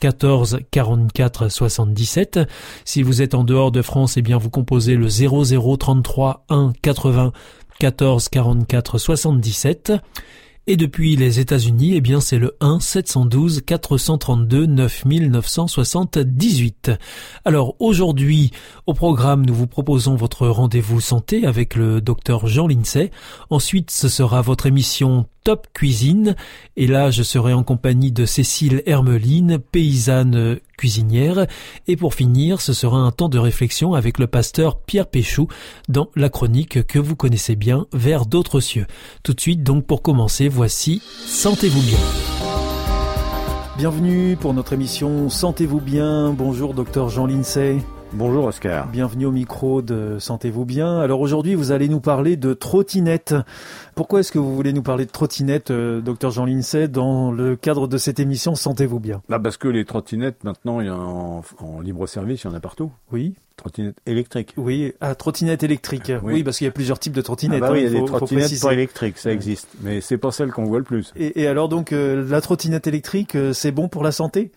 14 44 77. Si vous êtes en dehors de France, eh bien vous composez le 00 33 1 80 14 44 77. Et depuis les États-Unis, eh bien c'est le 1 712 432 9978. Alors aujourd'hui, au programme, nous vous proposons votre rendez-vous santé avec le docteur Jean Lincey. Ensuite, ce sera votre émission Top Cuisine. Et là, je serai en compagnie de Cécile Hermeline, paysanne cuisinière. Et pour finir, ce sera un temps de réflexion avec le pasteur Pierre Péchou dans la chronique que vous connaissez bien, Vers d'autres cieux. Tout de suite, donc pour commencer, voici Sentez-vous bien. Bienvenue pour notre émission Sentez-vous bien. Bonjour docteur Jean Lincey. Bonjour Oscar. Bienvenue au micro de Sentez-vous bien. Alors aujourd'hui, vous allez nous parler de trottinette. Pourquoi est-ce que vous voulez nous parler de trottinette, euh, docteur Jean Lincey, dans le cadre de cette émission Sentez-vous bien? Bah Parce que les trottinettes, maintenant, il y en, en libre service, il y en a partout. Oui. Trottinette électrique. Oui, ah, trottinette électrique. Oui, parce qu'il y a plusieurs types de trottinettes. Ah bah oui, hein, il y a des trottinettes pas électriques, ça existe. Mais c'est pas celle qu'on voit le plus. Et, et alors donc, euh, la trottinette électrique, euh, c'est bon pour la santé?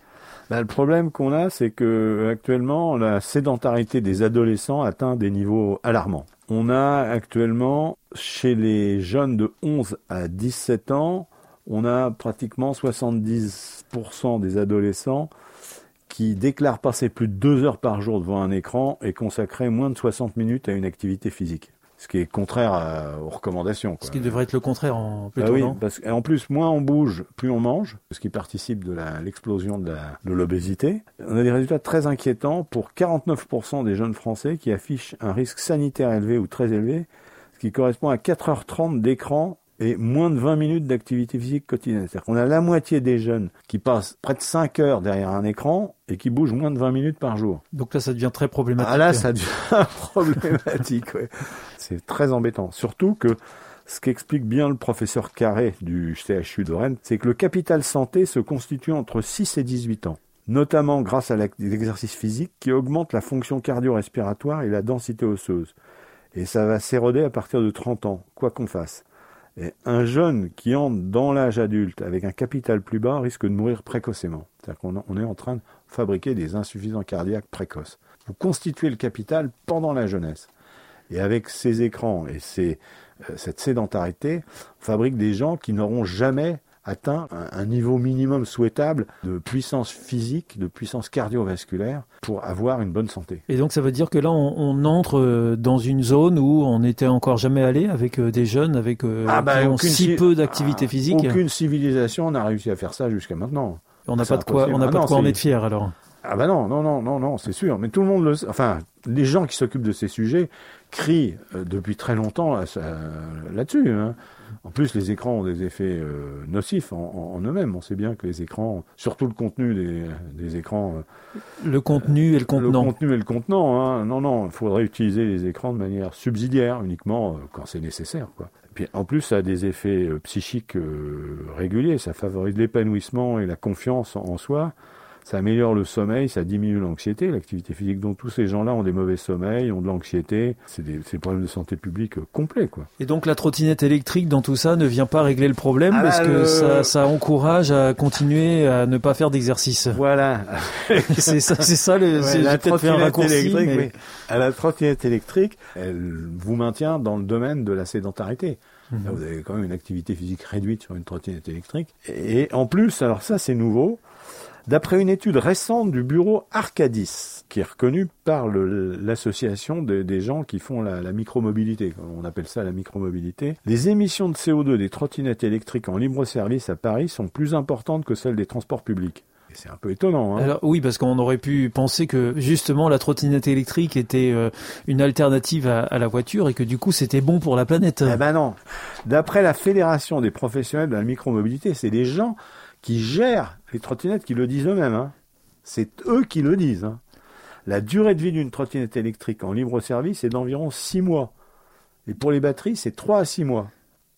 Bah, le problème qu'on a, c'est que actuellement, la sédentarité des adolescents atteint des niveaux alarmants. On a actuellement, chez les jeunes de 11 à 17 ans, on a pratiquement 70% des adolescents qui déclarent passer plus de deux heures par jour devant un écran et consacrer moins de 60 minutes à une activité physique ce qui est contraire aux recommandations. Ce qui devrait être le contraire en plutôt, bah oui, parce qu'en plus, moins on bouge, plus on mange, ce qui participe de l'explosion de l'obésité. On a des résultats très inquiétants pour 49% des jeunes Français qui affichent un risque sanitaire élevé ou très élevé, ce qui correspond à 4h30 d'écran et moins de 20 minutes d'activité physique quotidienne. C'est-à-dire qu'on a la moitié des jeunes qui passent près de 5 heures derrière un écran et qui bougent moins de 20 minutes par jour. Donc là, ça devient très problématique. Ah là, ça devient problématique, ouais. C'est très embêtant. Surtout que ce qu'explique bien le professeur Carré du CHU de Rennes, c'est que le capital santé se constitue entre 6 et 18 ans, notamment grâce à l'exercice physique qui augmente la fonction cardio-respiratoire et la densité osseuse. Et ça va s'éroder à partir de 30 ans, quoi qu'on fasse. Et un jeune qui entre dans l'âge adulte avec un capital plus bas risque de mourir précocement. C'est-à-dire qu'on est en train de fabriquer des insuffisants cardiaques précoces. Vous constituez le capital pendant la jeunesse. Et avec ces écrans et euh, cette sédentarité, on fabrique des gens qui n'auront jamais atteint un, niveau minimum souhaitable de puissance physique, de puissance cardiovasculaire pour avoir une bonne santé. Et donc ça veut dire que là on, entre euh, dans une zone où on n'était encore jamais allé avec euh, des jeunes avec euh, ah bah, si peu d'activité ah, physique. Aucune civilisation n'a réussi à faire ça jusqu'à maintenant. On n'a pas de quoi, on n'a pas de quoi en être fier alors. Ah bah non, non, non, non, non, c'est sûr. Mais tout le monde le, enfin, les gens qui s'occupent de ces sujets crient depuis très longtemps là-dessus. Hein. En plus, les écrans ont des effets euh, nocifs en, eux-mêmes. On sait bien que les écrans, surtout le contenu des, écrans. Euh, le contenu et le contenant. Le contenu et le contenant. Hein. Non, non, il faudrait utiliser les écrans de manière subsidiaire, uniquement euh, quand c'est nécessaire. Quoi. puis, en plus, ça a des effets psychiques réguliers. Ça favorise l'épanouissement et la confiance en soi ça améliore le sommeil, ça diminue l'anxiété, l'activité physique. Donc tous ces gens-là ont des mauvais sommeils, ont de l'anxiété, c'est des, des, problèmes de santé publique complets. Quoi. Et donc la trottinette électrique dans tout ça ne vient pas régler le problème ah parce bah, que ça, ça, encourage à continuer à ne pas faire d'exercice. Voilà. c'est ça, c'est ça le. Ouais, la trottinette électrique, mais... À la trottinette électrique, elle vous maintient dans le domaine de la sédentarité. Mhm. vous avez quand même une activité physique réduite sur une trottinette électrique. Et en plus, alors ça c'est nouveau, D'après une étude récente du bureau Arcadis, qui est reconnu par l'association des gens qui font la, la micromobilité, on appelle ça la micromobilité, les émissions de CO2 des trottinettes électriques en libre service à Paris sont plus importantes que celles des transports publics. C'est un peu étonnant. Hein. Alors, oui, parce qu'on aurait pu penser que justement la trottinette électrique était euh, une alternative à, la voiture et que du coup c'était bon pour la planète. Eh ben non. D'après la Fédération des professionnels de la micromobilité, c'est des gens qui gèrent les trottinettes qui le disent eux-mêmes. Hein. C'est eux qui le disent. Hein. La durée de vie d'une trottinette électrique en libre service est d'environ 6 mois. Et pour les batteries, c'est 3 à 6 mois.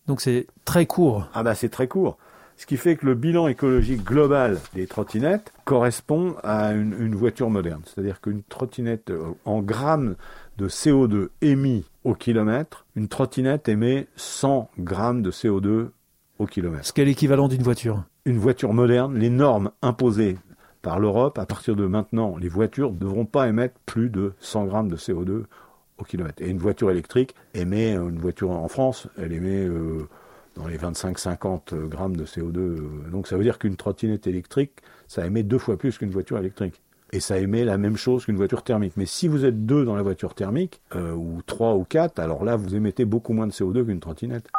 Donc c'est très court. Ah bah c'est très court. Ce qui fait que le bilan écologique global des trottinettes correspond à une, voiture moderne. C'est-à-dire qu'une trottinette euh, en grammes de CO2 émis au kilomètre, une trottinette émet 100 grammes de CO2 au kilomètre. Ce qui est l'équivalent d'une voiture. Une voiture moderne, les normes imposées par l'Europe, à partir de maintenant, les voitures ne devront pas émettre plus de 100 grammes de CO2 au kilomètre. Et une voiture électrique émet, une voiture en France, elle émet euh, dans les 25-50 grammes de CO2. Euh, donc ça veut dire qu'une trottinette électrique, ça émet deux fois plus qu'une voiture électrique. Et ça émet la même chose qu'une voiture thermique. Mais si vous êtes deux dans la voiture thermique, euh, ou trois ou quatre, alors là, vous émettez beaucoup moins de CO2 qu'une trottinette.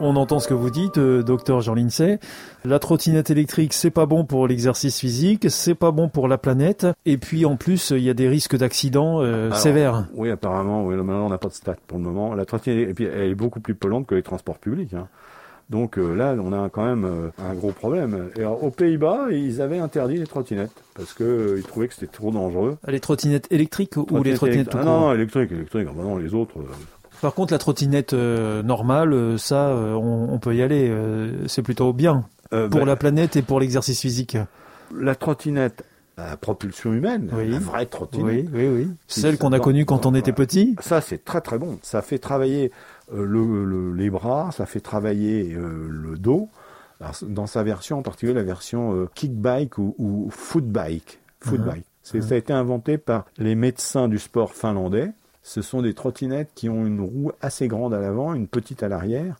On entend ce que vous dites, euh, docteur Jean Lincey. La trottinette électrique, c'est pas bon pour l'exercice physique, c'est pas bon pour la planète, et puis en plus, il y a des risques d'accidents euh, sévères. Oui, apparemment. Oui, maintenant, on n'a pas de stats pour le moment. La trottinette, et puis, elle est beaucoup plus polluante que les transports publics. Hein. Donc euh, là, on a quand même un gros problème. Et aux Pays-Bas, ils avaient interdit les trottinettes parce qu'ils trouvaient que c'était trop dangereux. Les trottinettes électriques ou les trottinettes tout ah, Non, non, électriques, électriques. Ah, bah non, les autres. Par contre, la trottinette euh, normale, euh, ça, euh, on, peut y aller. c'est plutôt bien pour ben, la planète et pour l'exercice physique. La trottinette à propulsion humaine, la vraie trottinette. Oui, oui, oui. Celle qu'on a connue quand on était petit. Ça, c'est très très bon. Ça fait travailler les bras, ça fait travailler le dos. dans sa version, en particulier la version kickbike ou, ou footbike. Footbike. Uh-huh. Ça a été inventé par les médecins du sport finlandais ce sont des trottinettes qui ont une roue assez grande à l'avant, une petite à l'arrière,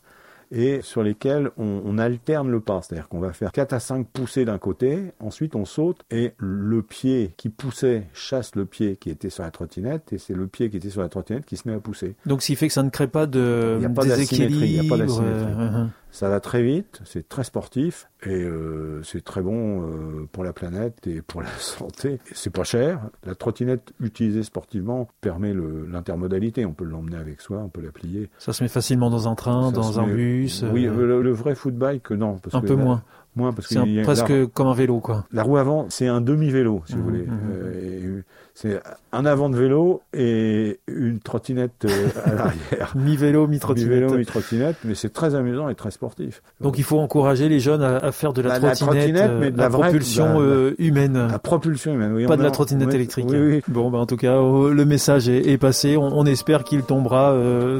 et sur lesquelles on, alterne le pas. C'est-à-dire qu'on va faire 4 à 5 poussées d'un côté, ensuite on saute, et le pied qui poussait chasse le pied qui était sur la trottinette, et c'est le pied qui était sur la trottinette qui se met à pousser. Donc ce qui fait que ça ne crée pas de déséquilibre. Il n'y a pas d'asymétrie. Ça va très vite, c'est très sportif et euh, c'est très bon euh, pour la planète et pour la santé. C'est pas cher. La trottinette utilisée sportivement permet l'intermodalité. On peut l'emmener avec soi, on peut la plier. Ça se met facilement dans un train, dans un bus. Oui, euh, le, vrai footbike, non. Parce un peu moins. Moins parce c'est presque comme un vélo, quoi. La roue avant, c'est un demi-vélo, si vous mmh, voulez. Mmh. C'est un avant de vélo et une trottinette euh, à l'arrière. mi-vélo, mi-trottinette. Mi-vélo, mi-trottinette, mais c'est très amusant et très sportif. Donc il faut encourager les jeunes à, faire de la, trottinette, euh, mais de la, propulsion euh, humaine. La propulsion humaine, oui. Pas de la trottinette électrique. Oui, oui. Bon, bah, en tout cas, le message est, passé. On, on espère qu'il tombera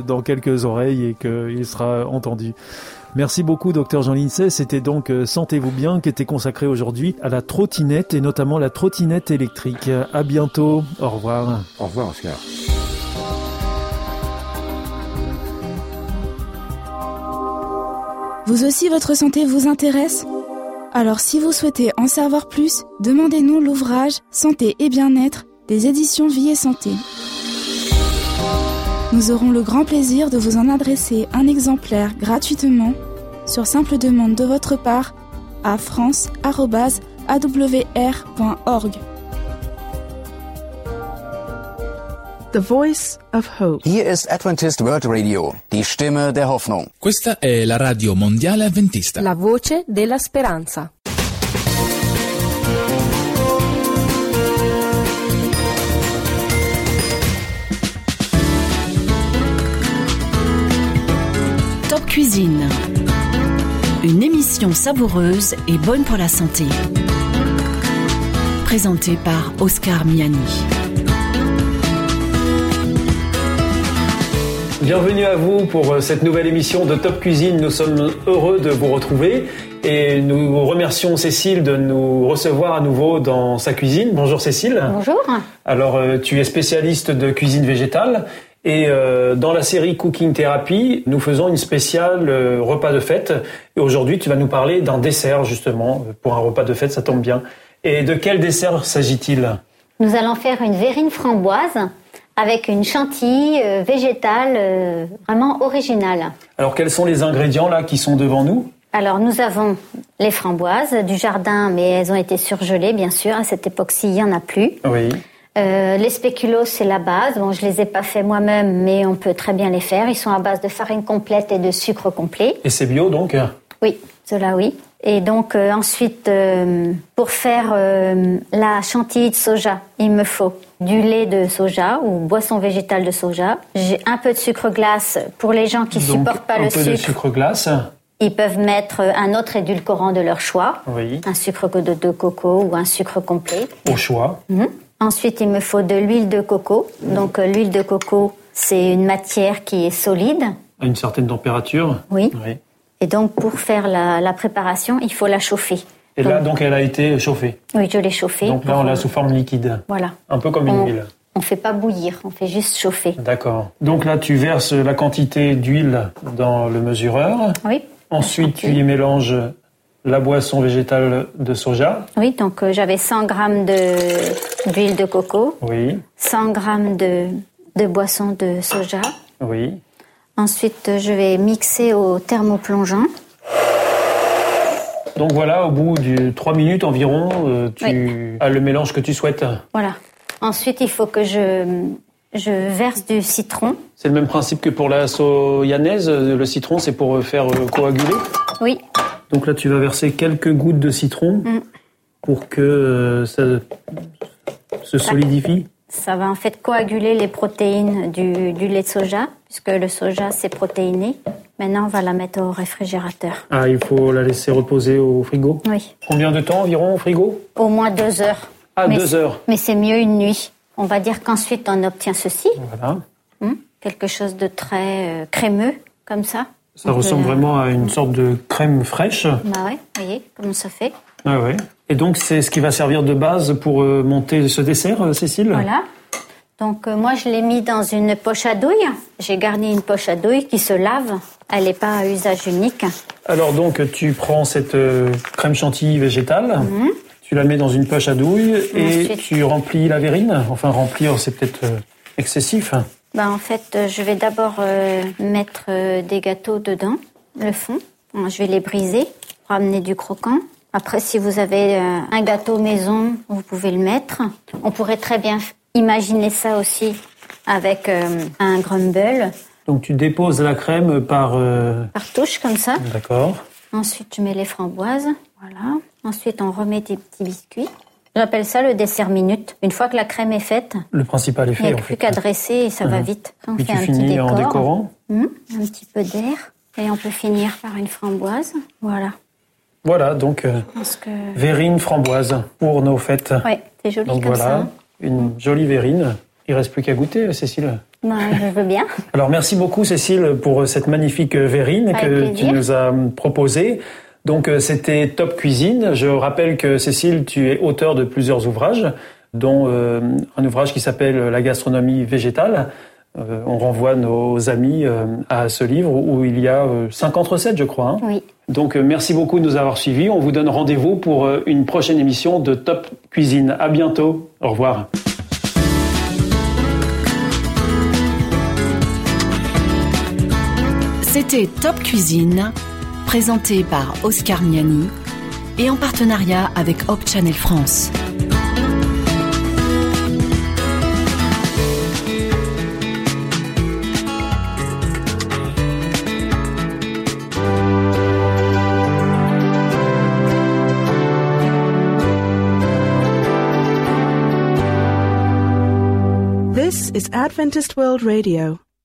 dans quelques oreilles et qu'il sera entendu. Merci beaucoup, docteur Jean Lincey. C'était donc euh, Sentez-vous bien qui était consacré aujourd'hui à la trottinette et notamment la trottinette électrique. À bientôt. Au revoir. Au revoir, Oscar. Vous aussi, votre santé vous intéresse? Alors, si vous souhaitez en savoir plus, demandez-nous l'ouvrage Santé et bien-être des éditions Vie et Santé. Nous aurons le grand plaisir de vous en adresser un exemplaire gratuitement sur simple demande de votre part à france.awr.org. The Voice of Hope. Hier ist Adventist World Radio, die Stimme der Hoffnung. Questa è la radio mondiale adventista. La voce della speranza. Émission savoureuse et bonne pour la santé. Présentée par Oscar Miani. Bienvenue à vous pour euh, cette nouvelle émission de Top Cuisine. Nous sommes heureux de vous retrouver et nous remercions Cécile de nous recevoir à nouveau dans sa cuisine. Bonjour Cécile. Bonjour. Alors euh, tu es spécialiste de cuisine végétale et euh, dans la série Cooking Therapy, nous faisons une spéciale euh, repas de fête. Et aujourd'hui, tu vas nous parler d'un dessert, justement, pour un repas de fête, ça tombe bien. Et de quel dessert s'agit-il? Nous allons faire une verrine framboise avec une chantilly euh, végétale vraiment originale. Alors, quels sont les ingrédients là qui sont devant nous? Alors nous avons les framboises du jardin, mais elles ont été surgelées, bien sûr. À cette époque-ci, il n'y en a plus. Oui. Euh, les spéculoos, c'est la base. Bon, je les ai pas fait moi-même, mais on peut très bien les faire. Ils sont à base de farine complète et de sucre complet. Et c'est bio donc Oui, cela oui. Et donc euh, ensuite, euh, pour faire euh, la chantilly de soja, il me faut du lait de soja ou boisson végétale de soja. J'ai un peu de sucre glace pour les gens qui Donc, supportent pas un le peu de sucre. sucre glace. Ils peuvent mettre un autre édulcorant de leur choix, Oui. un sucre de, de coco ou un sucre complet. Au choix. Mhm. Ensuite, il me faut de l'huile de coco. Donc, euh, l'huile de coco, c'est une matière qui est solide. À une certaine température. Oui. Oui. Et donc, pour faire la, la préparation, il faut la chauffer. Et là, donc, elle a été chauffée. Oui, je l'ai chauffée. Donc là, on l'a sous forme liquide. Voilà. Un peu comme une huile. On fait pas bouillir, on fait juste chauffer. D'accord. Donc là, tu verses la quantité d'huile dans le mesureur. Oui. Ensuite, tu y mélanges la boisson végétale de soja. Oui, donc euh, j'avais 100 grammes de- d'huile de coco, Oui, 100 grammes de, de boisson de soja. oui. Ensuite, je vais mixer au thermoplongeant. Donc voilà, au bout de 3 minutes environ, euh, tu as le mélange que tu souhaites. Voilà. Ensuite, il faut que je, je verse du citron. C'est le même principe que pour la soyanaise. Le citron, c'est pour faire euh, coaguler. Oui, Donc là, tu vas verser quelques gouttes de citron Mm. pour que euh, ça se solidifie. ça va en fait coaguler les protéines du, du lait de soja, puisque le soja, c'est protéiné. Maintenant, on va la mettre au réfrigérateur. Ah, il faut la laisser reposer au frigo? Oui, Combien de temps environ au frigo? Au moins deux heures. Ah, Mais deux heures. Mais c'est mieux une nuit. On va dire qu'ensuite, on obtient ceci, Voilà. hein, quelque chose de très euh, crémeux, comme ça. Ça ressemble la- vraiment à une sorte de crème fraîche. Bah ouais, voyez comment ça fait. Ah ouais. Et donc, c'est ce qui va servir de base pour euh, monter ce dessert, euh, Cécile? Voilà. Donc euh, moi, je l'ai mis dans une poche à douille. J'ai garni une poche à douille qui se lave. Elle n'est pas à usage unique. Alors donc, tu prends cette euh, crème chantilly végétale, Mhm. tu la mets dans une poche à douille et Ensuite- tu remplis la verrine. Enfin, remplir, c'est peut-être euh, excessif. Bah, en fait, euh, je vais d'abord euh, mettre euh, des gâteaux dedans, le fond. Bon, Je vais les briser pour amener du croquant. Après, si vous avez euh, un gâteau maison, vous pouvez le mettre. On pourrait très bien imaginer ça aussi avec un crumble Donc, tu déposes la crème par... par touche comme ça. D'accord. Ensuite, je mets les framboises. Voilà. Ensuite, on remet des petits biscuits. J'appelle ça le dessert minute. Une fois que la crème est faite, Le principal est il n'y a plus qu'à dresser et ça va vite. On Puis fait tu un petit finis décor. en décorant. Hmm, un petit peu d'air. Et on peut finir par une framboise. Voilà. Voilà, donc, euh, que... verrine framboise pour nos fêtes. Ouais, c'est joli Donc comme voilà, ça. une jolie verrine. Il reste plus qu'à goûter, Cécile. Ben, je veux bien. Alors merci beaucoup Cécile pour cette magnifique verrine Avec que plaisir. tu nous as proposée. Donc euh, c'était Top Cuisine. Je rappelle que Cécile, tu es auteur de plusieurs ouvrages, dont euh, un ouvrage qui s'appelle La gastronomie végétale. Euh, on renvoie nos amis euh, à ce livre où il y a euh, 50 recettes, je crois. hein. Oui. Donc euh, merci beaucoup de nous avoir suivis. On vous donne rendez-vous pour euh, une prochaine émission de Top Cuisine. À bientôt. Au revoir. C'était Top Cuisine, présenté par Oscar Miani et en partenariat avec Hope Channel France. This is Adventist World Radio,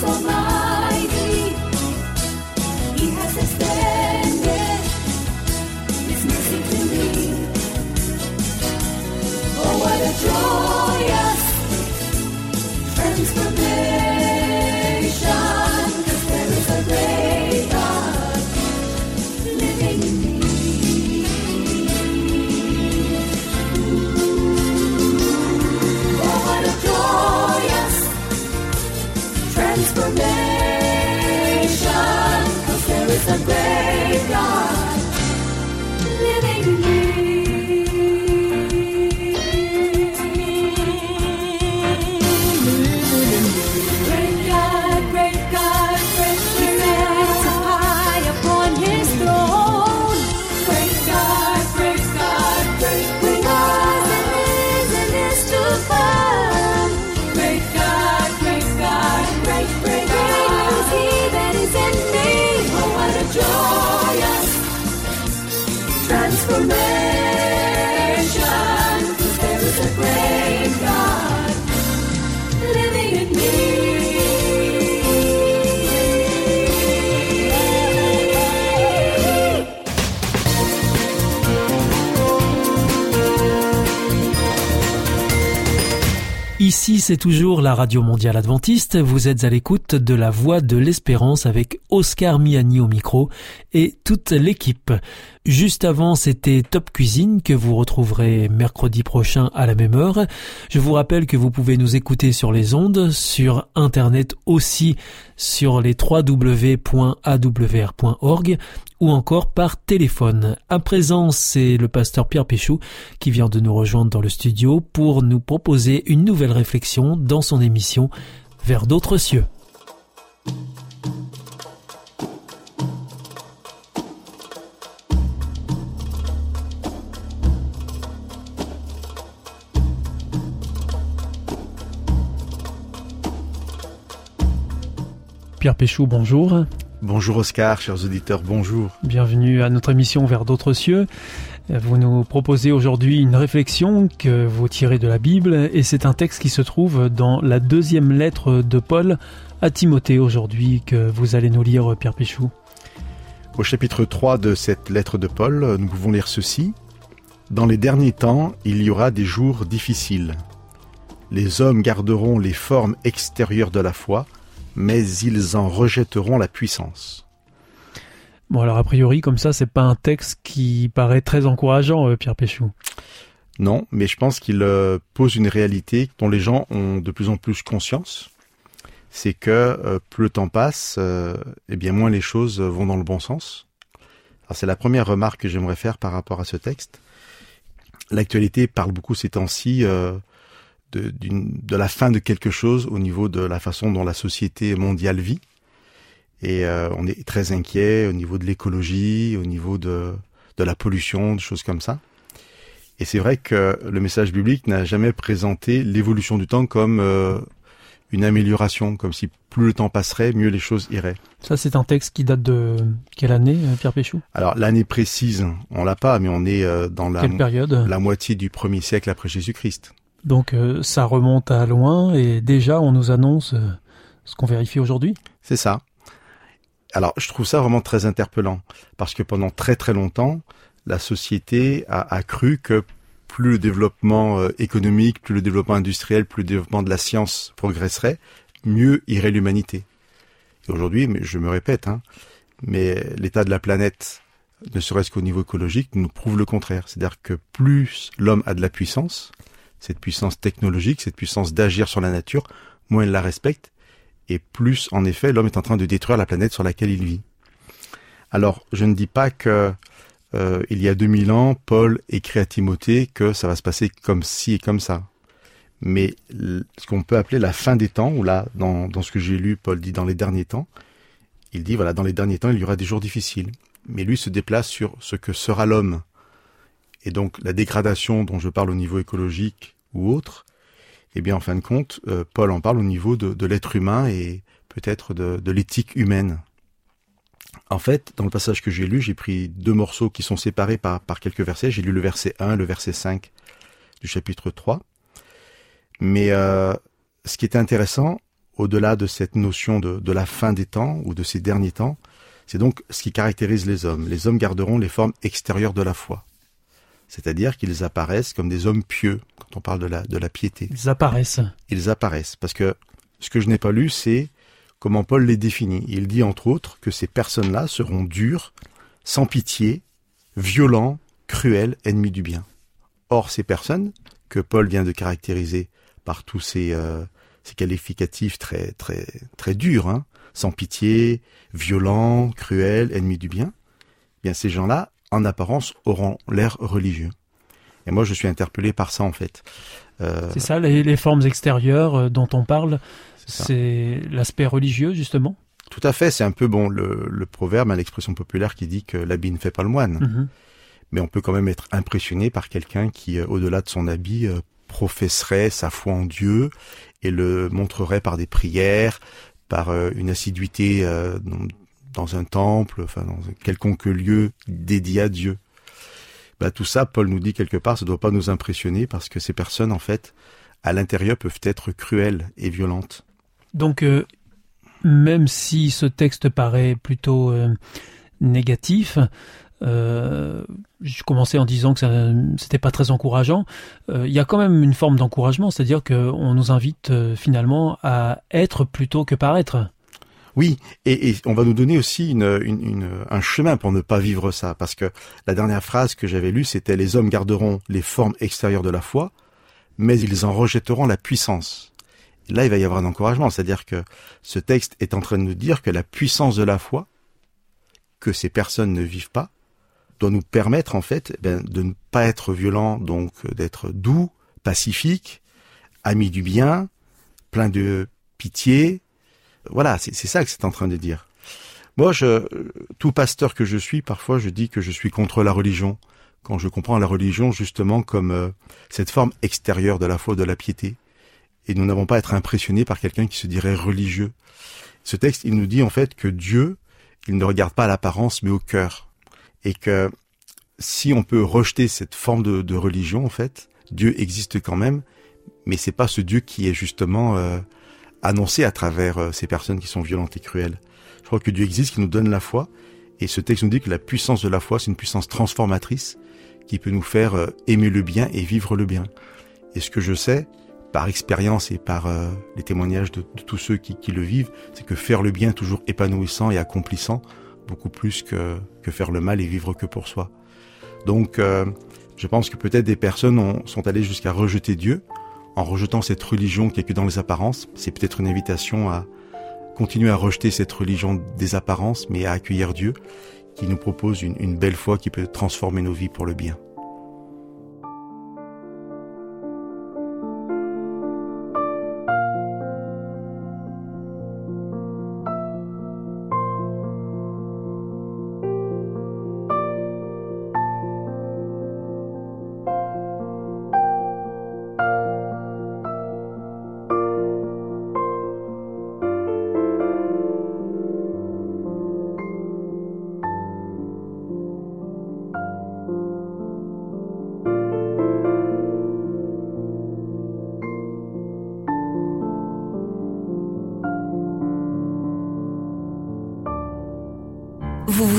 Who is Ici, c'est toujours la Radio Mondiale Adventiste. Vous êtes à l'écoute de la Voix de l'Espérance avec Oscar Miani au micro et toute l'équipe. Juste avant, c'était Top Cuisine que vous retrouverez mercredi prochain à la même heure. Je vous rappelle que vous pouvez nous écouter sur les ondes, sur Internet aussi, sur les www.awr.org ou encore par téléphone. À présent, c'est le pasteur Pierre Péchou qui vient de nous rejoindre dans le studio pour nous proposer une nouvelle réflexion dans son émission Vers d'autres cieux. Pierre Péchou, bonjour. Bonjour Oscar, chers auditeurs, bonjour. Bienvenue à notre émission Vers d'autres cieux. Vous nous proposez aujourd'hui une réflexion que vous tirez de la Bible et c'est un texte qui se trouve dans la deuxième lettre de Paul à Timothée aujourd'hui que vous allez nous lire, Pierre Péchou. Au chapitre 3 de cette lettre de Paul, nous pouvons lire ceci. Dans les derniers temps, il y aura des jours difficiles. Les hommes garderont les formes extérieures de la foi, mais ils en rejetteront la puissance. Bon alors a priori comme ça c'est pas un texte qui paraît très encourageant euh, Pierre Péchou. Non, mais je pense qu'il euh, pose une réalité dont les gens ont de plus en plus conscience. C'est que euh, plus le temps passe, eh bien moins les choses vont dans le bon sens. Alors c'est la première remarque que j'aimerais faire par rapport à ce texte. L'actualité parle beaucoup ces temps-ci euh, de, d'une- de la fin de quelque chose au niveau de la façon dont la société mondiale vit. Et euh, on est très inquiet au niveau de l'écologie, au niveau de, de la pollution, des choses comme ça. Et c'est vrai que le message biblique n'a jamais présenté l'évolution du temps comme euh, une amélioration, comme si plus le temps passerait, mieux les choses iraient. Ça c'est un texte qui date de quelle année euh, Pierre Péchou? Alors l'année précise, on l'a pas, mais on est euh, dans la, la moitié du premier siècle après Jésus-Christ. Donc euh, ça remonte à loin et déjà on nous annonce euh, ce qu'on vérifie aujourd'hui C'est ça. Alors, je trouve ça vraiment très interpellant parce que pendant très très longtemps, la société a, cru que plus le développement euh, économique, plus le développement industriel, plus le développement de la science progresserait, mieux irait l'humanité. Et aujourd'hui, je me répète, hein, mais l'état de la planète, ne serait-ce qu'au niveau écologique, nous prouve le contraire. C'est-à-dire que plus l'homme a de la puissance, cette puissance technologique, cette puissance d'agir sur la nature, moins il la respecte, et plus, en effet, l'homme est en train de détruire la planète sur laquelle il vit. Alors, je ne dis pas que euh, il y a 2000 ans, Paul écrit à Timothée que ça va se passer comme ci et comme ça. Mais ce qu'on peut appeler la fin des temps, ou là, dans ce que j'ai lu, Paul dit dans les derniers temps, il dit, voilà, dans les derniers temps, il y aura des jours difficiles. Mais lui se déplace sur ce que sera l'homme. Et donc, la dégradation dont je parle au niveau écologique ou autre, eh bien, en fin de compte, euh, Paul en parle au niveau de, l'être humain et peut-être de, de l'éthique humaine. En fait, dans le passage que j'ai lu, j'ai pris deux morceaux qui sont séparés par, quelques versets. J'ai lu le verset 1 et le verset 5 du chapitre 3. Mais euh, ce qui était intéressant, au-delà de cette notion de la fin des temps ou de ces derniers temps, c'est donc ce qui caractérise les hommes. Les hommes garderont les formes extérieures de la foi. C'est-à-dire qu'ils apparaissent comme des hommes pieux, quand on parle de la, de la piété. Ils apparaissent. Ils apparaissent. Parce que ce que je n'ai pas lu, c'est comment Paul les définit. Il dit entre autres que ces personnes-là seront dures, sans pitié, violents, cruels, ennemis du bien. Or, ces personnes que Paul vient de caractériser par tous ces, euh, ces qualificatifs très très très durs, hein, sans pitié, violents, cruels, ennemis du bien, eh bien ces gens-là, en apparence, auront l'air religieux. Et moi, je suis interpellé par ça en fait. Euh, C'est ça, les, les formes extérieures euh, dont on parle, c'est l'aspect religieux, justement? Tout à fait, c'est un peu bon le, le proverbe, hein, l'expression populaire qui dit que l'habit ne fait pas le moine. Mhm. Mais on peut quand même être impressionné par quelqu'un qui, euh, au-delà de son habit, euh, professerait sa foi en Dieu et le montrerait par des prières, par une assiduité dans, un temple, enfin dans un quelconque lieu dédié à Dieu. Bah, tout ça, Paul nous dit quelque part, ça ne doit pas nous impressionner parce que ces personnes, en fait, à l'intérieur, peuvent être cruelles et violentes. Donc, euh, même si ce texte paraît plutôt euh, négatif, euh, je commençais en disant que ça c'était pas très encourageant. Il y a quand même une forme d'encouragement, c'est-à-dire qu'on nous invite finalement à être plutôt que paraître. Oui, et, on va nous donner aussi un chemin pour ne pas vivre ça, parce que la dernière phrase que j'avais lue, c'était les hommes garderont les formes extérieures de la foi, mais ils en rejetteront la puissance. Là, il va y avoir un encouragement, c'est-à-dire que ce texte est en train de nous dire que la puissance de la foi, que ces personnes ne vivent pas, doit nous permettre en fait eh ben, de ne pas être violent, donc d'être doux, pacifique, ami du bien, plein de pitié, voilà, c'est ça que c'est en train de dire. Moi, je, tout pasteur que je suis, parfois, je dis que je suis contre la religion, quand je comprends la religion justement comme euh, cette forme extérieure de la foi, de la piété. Et nous n'avons pas à être impressionnés par quelqu'un qui se dirait religieux. Ce texte, il nous dit en fait que Dieu, il ne regarde pas l'apparence, mais au cœur. Et que si on peut rejeter cette forme de, de religion, en fait, Dieu existe quand même, mais c'est pas ce Dieu qui est justement euh, annoncé à travers euh, ces personnes qui sont violentes et cruelles. Je crois que Dieu existe, qui nous donne la foi, et ce texte nous dit que la puissance de la foi, c'est une puissance transformatrice qui peut nous faire euh, aimer le bien et vivre le bien. Et ce que je sais, par expérience et par euh, les témoignages de, tous ceux qui, le vivent, c'est que faire le bien est toujours épanouissant et accomplissant, beaucoup plus que, que faire le mal et vivre que pour soi. Donc, je pense que peut-être des personnes ont- sont allées jusqu'à rejeter Dieu, en rejetant cette religion qui est que dans les apparences. C'est peut-être une invitation à continuer à rejeter cette religion des apparences, mais à accueillir Dieu, qui nous propose une, une belle foi qui peut transformer nos vies pour le bien.